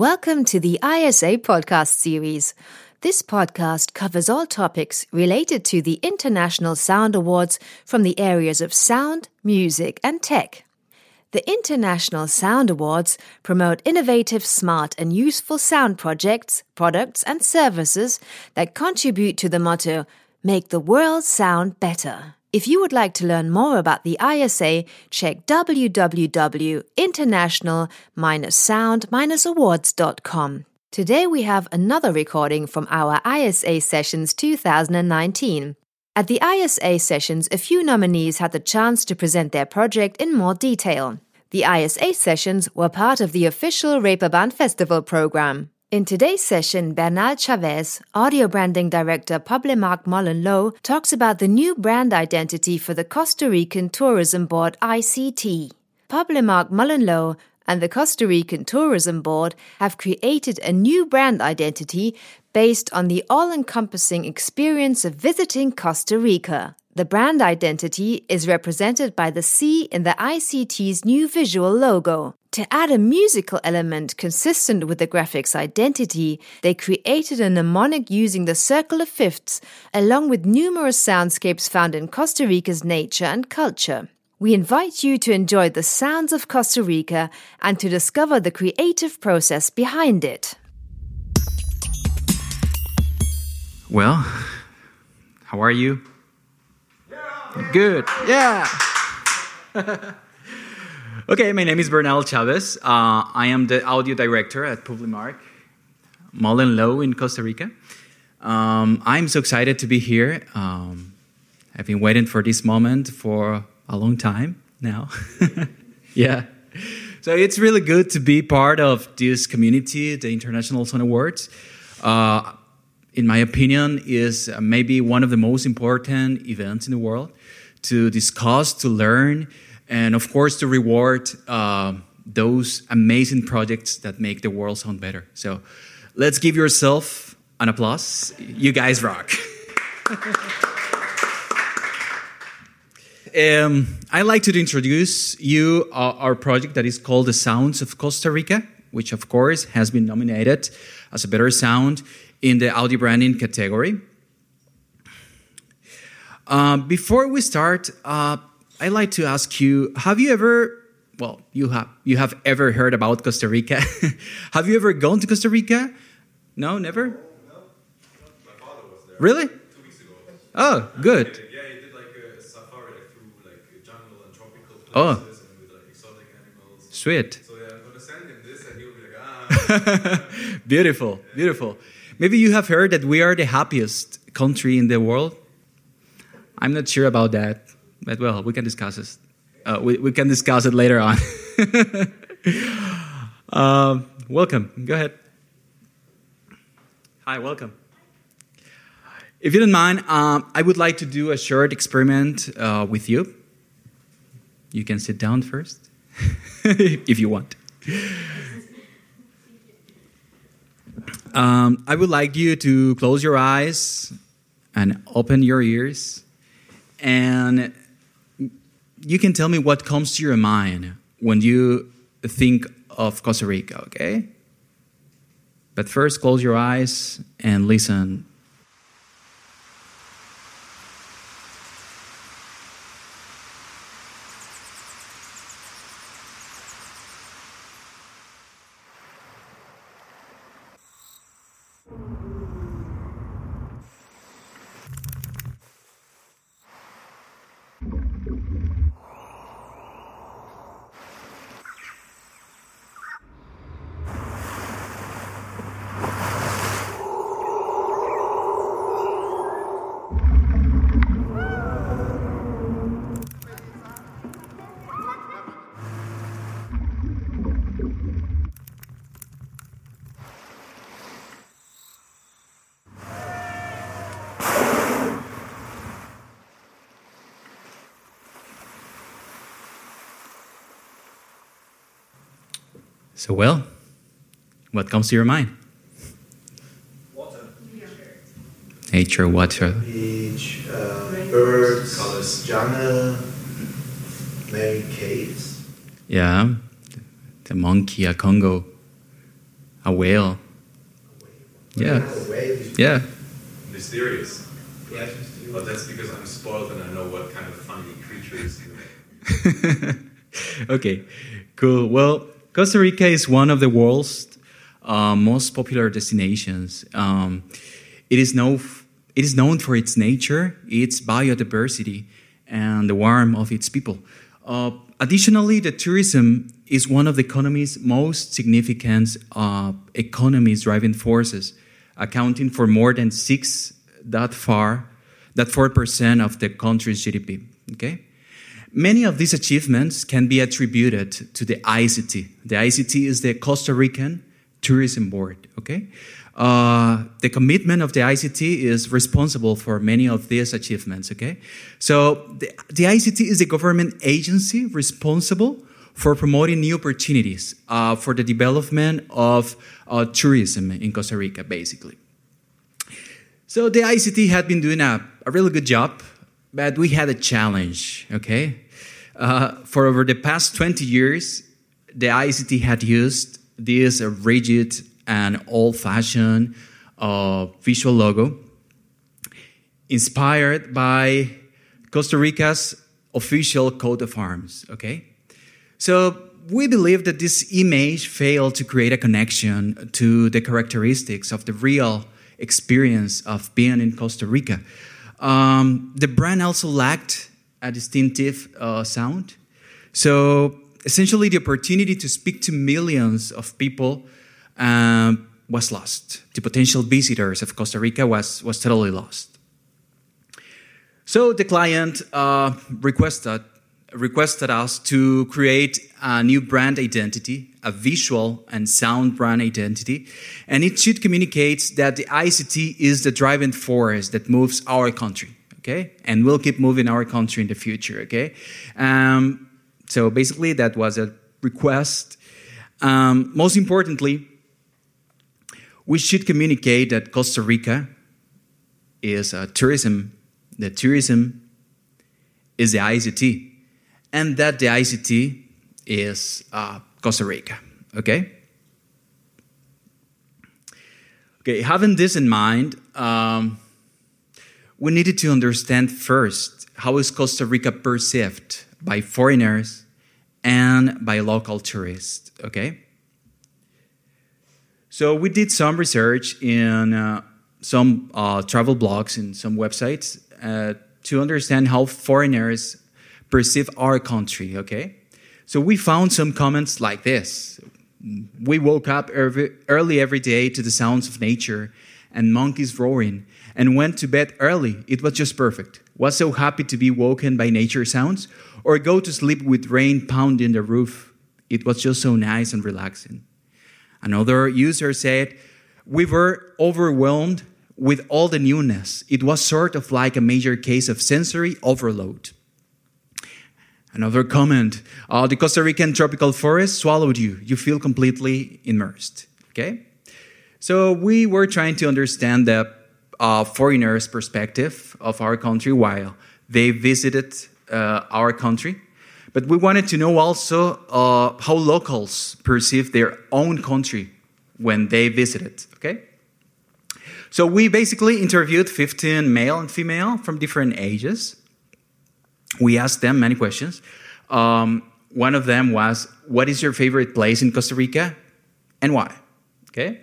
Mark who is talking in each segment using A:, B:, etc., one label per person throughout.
A: Welcome to the ISA podcast series. This podcast covers all topics related to the International Sound Awards from the areas of sound, music, and tech. The International Sound Awards promote innovative, smart, and useful sound projects, products, and services that contribute to the motto Make the World Sound Better. If you would like to learn more about the ISA, check www.international-sound-awards.com. Today we have another recording from our ISA Sessions 2019. At the ISA Sessions, a few nominees had the chance to present their project in more detail. The ISA Sessions were part of the official Reeperbahn Festival program. In today's session, Bernal Chaves, audio branding director Publimark Mullen Lowe, talks about the new brand identity for the Costa Rican Tourism Board ICT. Publimark Mullen Lowe and the Costa Rican Tourism Board have created a new brand identity based on the all encompassing experience of visiting Costa Rica. The brand identity is represented by the C in the ICT's new visual logo. To add a musical element consistent with the graphic's identity, they created a mnemonic using the circle of fifths, along with numerous soundscapes found in Costa Rica's nature and culture. We invite you to enjoy the sounds of Costa Rica and to discover the creative process behind it.
B: Well, how are you? Good. Yeah. okay, my name is Bernal Chaves. Uh, I am the audio director at Publimark, Mullen Lowe in Costa Rica. Um, I'm so excited to be here. Um, I've been waiting for this moment for a long time now. yeah. So it's really good to be part of this community, the International Sound Awards. Uh, in my opinion, is maybe one of the most important events in the world to discuss, to learn, and of course to reward uh, those amazing projects that make the world sound better. So let's give yourself an applause. You guys rock. um, I'd like to introduce you uh, our project that is called The Sounds of Costa Rica, which of course has been nominated as a better sound in the audio branding category. Uh, before we start, uh, I'd like to ask you: Have you ever, well, you have you have ever heard about Costa Rica? have you ever gone to Costa Rica? No, never.
C: No, my father was there.
B: Really?
C: Two weeks ago.
B: Oh, good.
C: Yeah, he did like a safari like through like jungle and tropical places
B: Oh.
C: and with like exotic animals.
B: Sweet.
C: So yeah, I'm gonna send him this and he'll be like, ah.
B: beautiful, beautiful. Maybe you have heard that we are the happiest country in the world. I'm not sure about that, but well, we can discuss it. Uh, we, we can discuss it later on. um, welcome. Go ahead. Hi, welcome. If you don't mind, um, I would like to do a short experiment uh, with you. You can sit down first, if you want. Um, I would like you to close your eyes and open your ears, and you can tell me what comes to your mind when you think of Costa Rica, okay? But first, close your eyes and listen. So, well, what comes to your mind?
C: Water.
B: Nature, water.
D: beach, uh, birds,
C: Colors.
D: jungle, maybe caves.
B: Yeah, the monkey, a Congo. A whale. Yeah.
D: A whale.
B: Yeah.
C: Mysterious.
D: Yeah.
C: But that's because I'm spoiled and I know what kind of funny creatures you
B: okay, cool. Well, Costa Rica is one of the world's uh, most popular destinations. Um, it is known it is known for its nature, its biodiversity, and the warmth of its people. Uh, additionally, the tourism is one of the economy's most significant uh, economies driving forces, accounting for more than six that far that four percent of the country's GDP. Okay. Many of these achievements can be attributed to the ICT. The ICT is the Costa Rican Tourism Board. Okay, uh, the commitment of the ICT is responsible for many of these achievements. Okay, so the, the ICT is a government agency responsible for promoting new opportunities uh, for the development of uh, tourism in Costa Rica, basically. So the ICT had been doing a, a really good job but we had a challenge, okay? Uh, for over the past 20 years, the ICT had used this rigid and old fashioned uh, visual logo inspired by Costa Rica's official coat of arms, okay? So we believe that this image failed to create a connection to the characteristics of the real experience of being in Costa Rica. Um, the brand also lacked a distinctive uh, sound. So essentially, the opportunity to speak to millions of people um, was lost. The potential visitors of Costa Rica was, was totally lost. So the client uh, requested, requested us to create a new brand identity, a visual and sound brand identity, and it should communicate that the ICT is the driving force that moves our country, okay, and will keep moving our country in the future, okay. Um, so basically, that was a request. Um, most importantly, we should communicate that Costa Rica is a tourism, that tourism is the ICT, and that the ICT is uh, Costa Rica. Okay? Okay, having this in mind, um, we needed to understand first how is Costa Rica perceived by foreigners and by local tourists. Okay? So we did some research in uh, some uh, travel blogs and some websites uh, to understand how foreigners perceive our country. Okay? So we found some comments like this. We woke up every, early every day to the sounds of nature and monkeys roaring and went to bed early. It was just perfect. Was so happy to be woken by nature sounds or go to sleep with rain pounding the roof. It was just so nice and relaxing. Another user said, We were overwhelmed with all the newness. It was sort of like a major case of sensory overload. Another comment uh, the Costa Rican tropical forest swallowed you. You feel completely immersed. Okay? So we were trying to understand the uh, foreigners' perspective of our country while they visited uh, our country. But we wanted to know also uh, how locals perceive their own country when they visited. Okay? So we basically interviewed 15 male and female from different ages we asked them many questions. Um, one of them was, What is your favorite place in Costa Rica and why? Okay?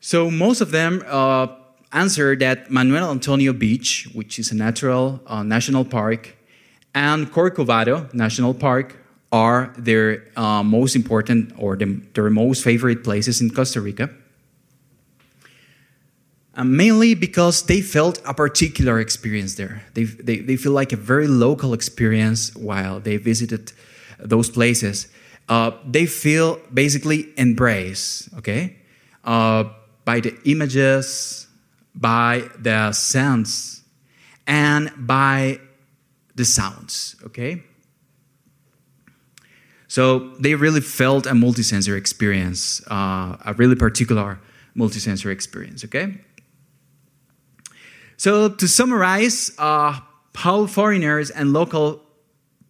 B: So most of them uh, answered that Manuel Antonio Beach, which is a natural uh, national park, and Corcovado National Park are their uh, most important or the, their most favorite places in Costa Rica. Uh, mainly because they felt a particular experience there. They, they, they feel like a very local experience while they visited those places. Uh, they feel basically embraced, okay, uh, by the images, by the sense, and by the sounds, okay? So they really felt a multisensory experience, uh, a really particular multisensory experience, okay? So, to summarize uh, how foreigners and local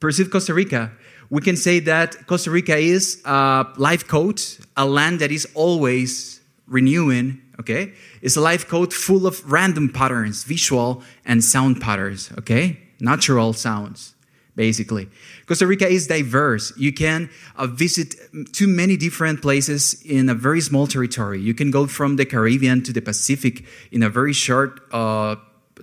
B: perceive Costa Rica, we can say that Costa Rica is a life code, a land that is always renewing, okay? It's a life code full of random patterns, visual and sound patterns, okay? Natural sounds, basically. Costa Rica is diverse. You can uh, visit too many different places in a very small territory. You can go from the Caribbean to the Pacific in a very short uh,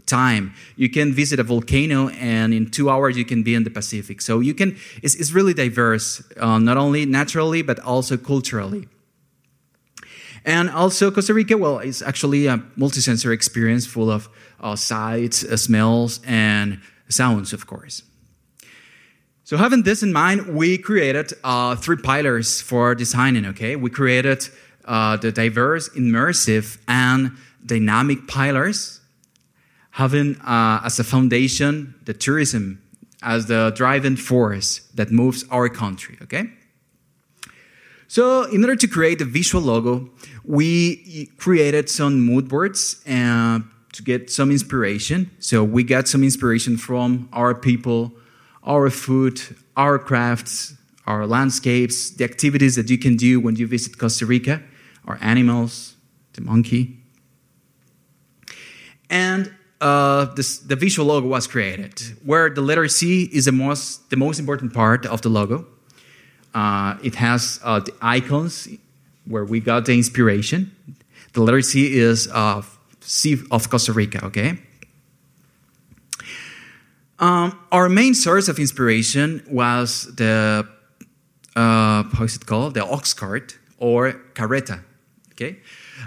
B: time. You can visit a volcano, and in two hours you can be in the Pacific. So you can. It's, it's really diverse, uh, not only naturally but also culturally. And also Costa Rica, well, it's actually a multisensory experience full of uh, sights, uh, smells, and sounds, of course. So having this in mind, we created uh, three pillars for designing. Okay, we created uh, the diverse, immersive, and dynamic pillars, having uh, as a foundation the tourism as the driving force that moves our country. Okay. So in order to create a visual logo, we created some mood boards and to get some inspiration. So we got some inspiration from our people our food, our crafts, our landscapes, the activities that you can do when you visit Costa Rica, our animals, the monkey. And uh, this, the visual logo was created, where the letter C is the most, the most important part of the logo. Uh, it has uh, the icons where we got the inspiration. The letter C is uh, C of Costa Rica, okay? Um, our main source of inspiration was the uh, how is it called? The ox cart or carreta. Okay,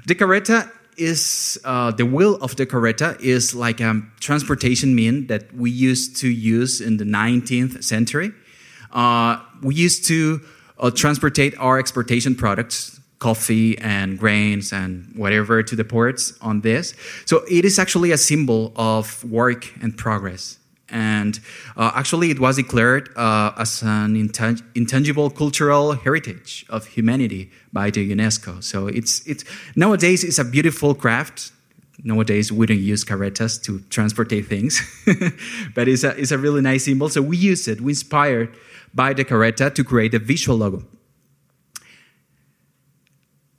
B: the carreta is uh, the wheel of the carreta is like a transportation mean that we used to use in the 19th century. Uh, we used to uh, transportate our exportation products coffee and grains and whatever to the ports on this. So it is actually a symbol of work and progress. And uh, actually, it was declared uh, as an intangible cultural heritage of humanity by the UNESCO. So it's, it's nowadays it's a beautiful craft. Nowadays, we don't use carretas to transport things, but it's a, it's a really nice symbol. So we use it. We inspired by the carreta to create a visual logo.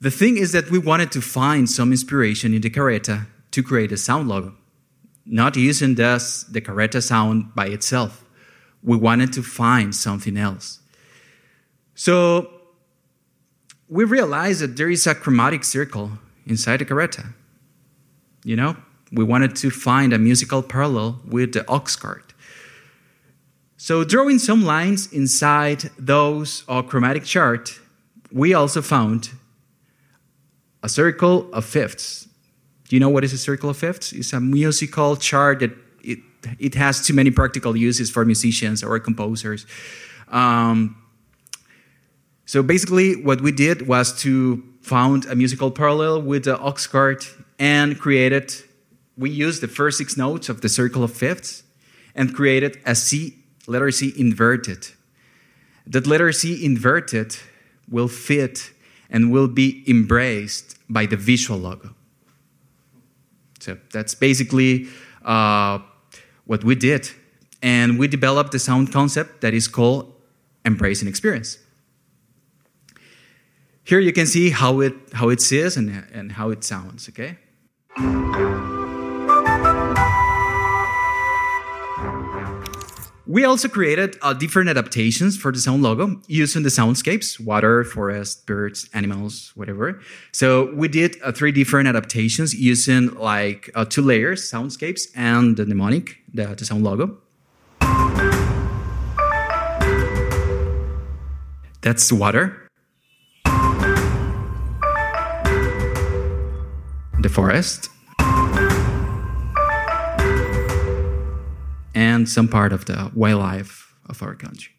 B: The thing is that we wanted to find some inspiration in the carreta to create a sound logo not using just the carreta sound by itself. We wanted to find something else. So we realized that there is a chromatic circle inside the carreta. You know, we wanted to find a musical parallel with the ox cart. So drawing some lines inside those uh, chromatic chart, we also found a circle of fifths do you know what is a circle of fifths? It's a musical chart that it, it has too many practical uses for musicians or composers. Um, so basically, what we did was to found a musical parallel with the ox cart and created. We used the first six notes of the circle of fifths and created a C, letter C inverted. That letter C inverted will fit and will be embraced by the visual logo. So that's basically uh, what we did. And we developed the sound concept that is called embracing experience. Here you can see how it, how it says and, and how it sounds, okay? We also created uh, different adaptations for the sound logo using the soundscapes water, forest, birds, animals, whatever. So we did uh, three different adaptations using like uh, two layers soundscapes and the mnemonic, the, the sound logo. That's water. The forest. And some part of the wildlife of our country.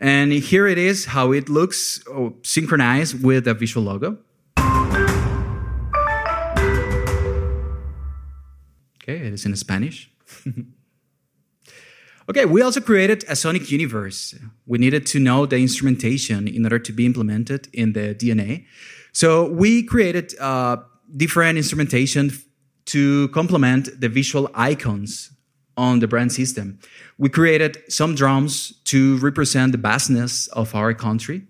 B: And here it is how it looks oh, synchronized with the visual logo. Okay, it is in Spanish. okay, we also created a sonic universe. We needed to know the instrumentation in order to be implemented in the DNA. So we created uh, different instrumentation to complement the visual icons on the brand system. We created some drums to represent the vastness of our country.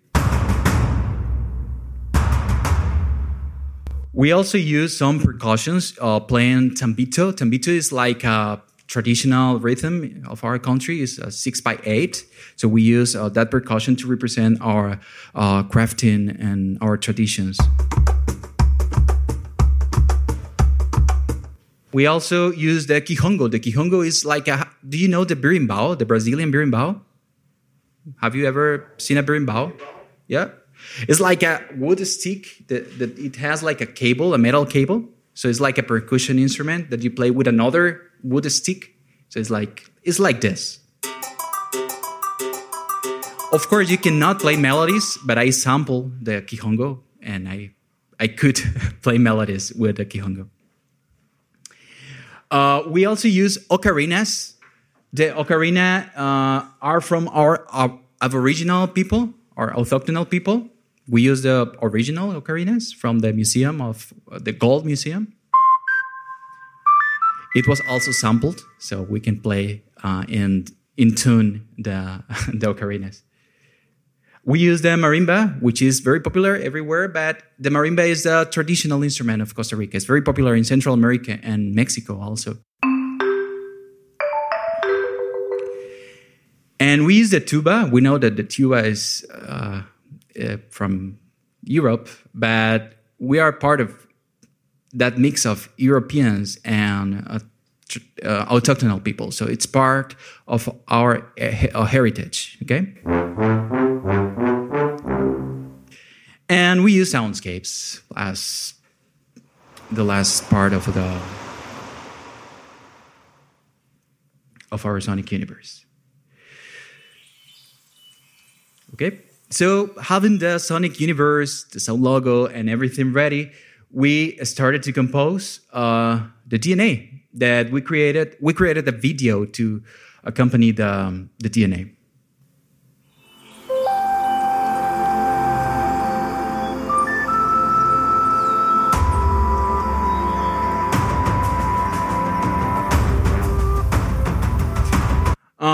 B: We also use some percussions, uh, playing tambito. Tambito is like a traditional rhythm of our country. is a six by eight. So we use uh, that percussion to represent our uh, crafting and our traditions. We also use the quijongo. The quijongo is like a. Do you know the berimbau, the Brazilian berimbau? Have you ever seen a berimbau? Yeah, it's like a wood stick that, that it has like a cable, a metal cable. So it's like a percussion instrument that you play with another wood stick. So it's like it's like this. Of course, you cannot play melodies, but I sample the quijongo and I I could play melodies with the quijongo. Uh, we also use ocarinas. The ocarina uh, are from our, our Aboriginal people, our autochthonal people. We use the original ocarinas from the museum of uh, the Gold Museum. It was also sampled, so we can play uh, in in tune the the ocarinas. We use the marimba, which is very popular everywhere, but the marimba is a traditional instrument of Costa Rica. It's very popular in Central America and Mexico also. And we use the tuba. We know that the tuba is uh, uh, from Europe, but we are part of that mix of Europeans and uh, uh, autochthonal people. So it's part of our uh, heritage. Okay. And we use soundscapes as the last part of the of our sonic universe. Okay, so having the sonic universe, the sound logo, and everything ready, we started to compose uh, the DNA that we created. We created a video to accompany the, um, the DNA.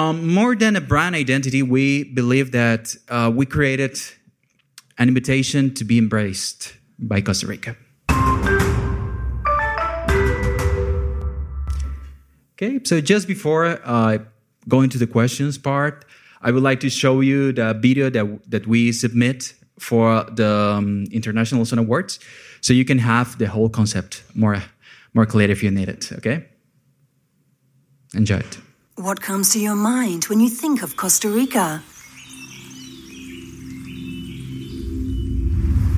B: Um, more than a brand identity, we believe that uh, we created an invitation to be embraced by Costa Rica. Okay, so just before uh, going to the questions part, I would like to show you the video that, that we submit for the um, International Sound Awards, so you can have the whole concept more, more clear if you need it. Okay, enjoy it.
E: What comes to your mind when you think of Costa Rica?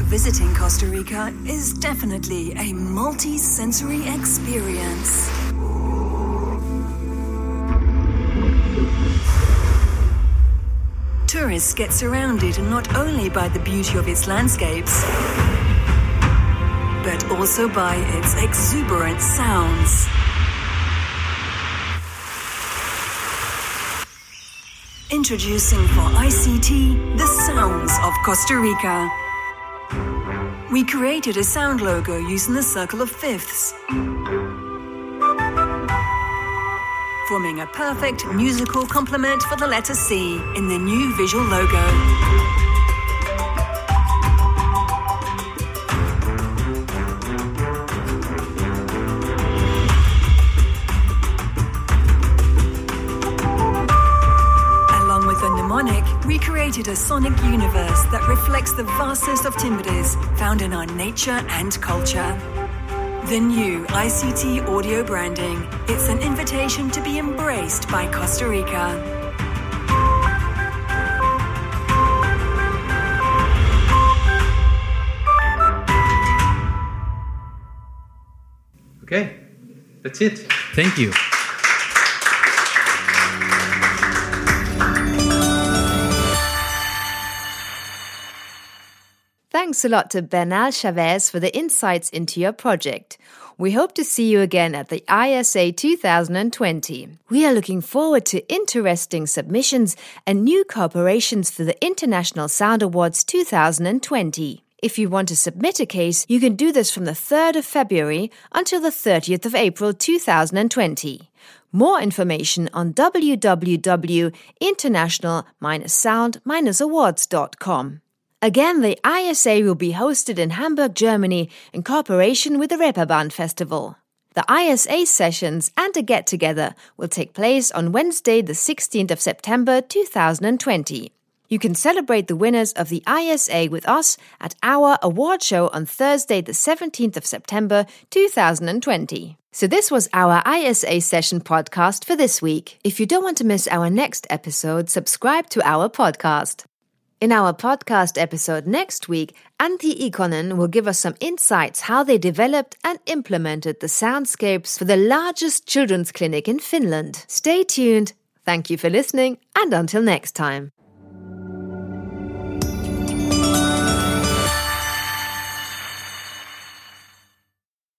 E: Visiting Costa Rica is definitely a multi sensory experience. Tourists get surrounded not only by the beauty of its landscapes, but also by its exuberant sounds. Introducing for ICT the sounds of Costa Rica. We created a sound logo using the circle of fifths, forming a perfect musical complement for the letter C in the new visual logo. Created a sonic universe that reflects the vastness of Timbres found in our nature and culture. The new ICT audio branding. It's an invitation to be embraced by Costa Rica.
B: Okay, that's it. Thank you.
A: Thanks a lot to Bernal Chaves for the insights into your project. We hope to see you again at the ISA 2020. We are looking forward to interesting submissions and new cooperations for the International Sound Awards 2020. If you want to submit a case, you can do this from the 3rd of February until the 30th of April 2020. More information on www.international-sound-awards.com. Again, the ISA will be hosted in Hamburg, Germany, in cooperation with the Reeperbahn Festival. The ISA sessions and a get together will take place on Wednesday, the 16th of September 2020. You can celebrate the winners of the ISA with us at our award show on Thursday, the 17th of September 2020. So, this was our ISA session podcast for this week. If you don't want to miss our next episode, subscribe to our podcast. In our podcast episode next week, Antti Ikonen will give us some insights how they developed and implemented the soundscapes for the largest children's clinic in Finland. Stay tuned. Thank you for listening, and until next time.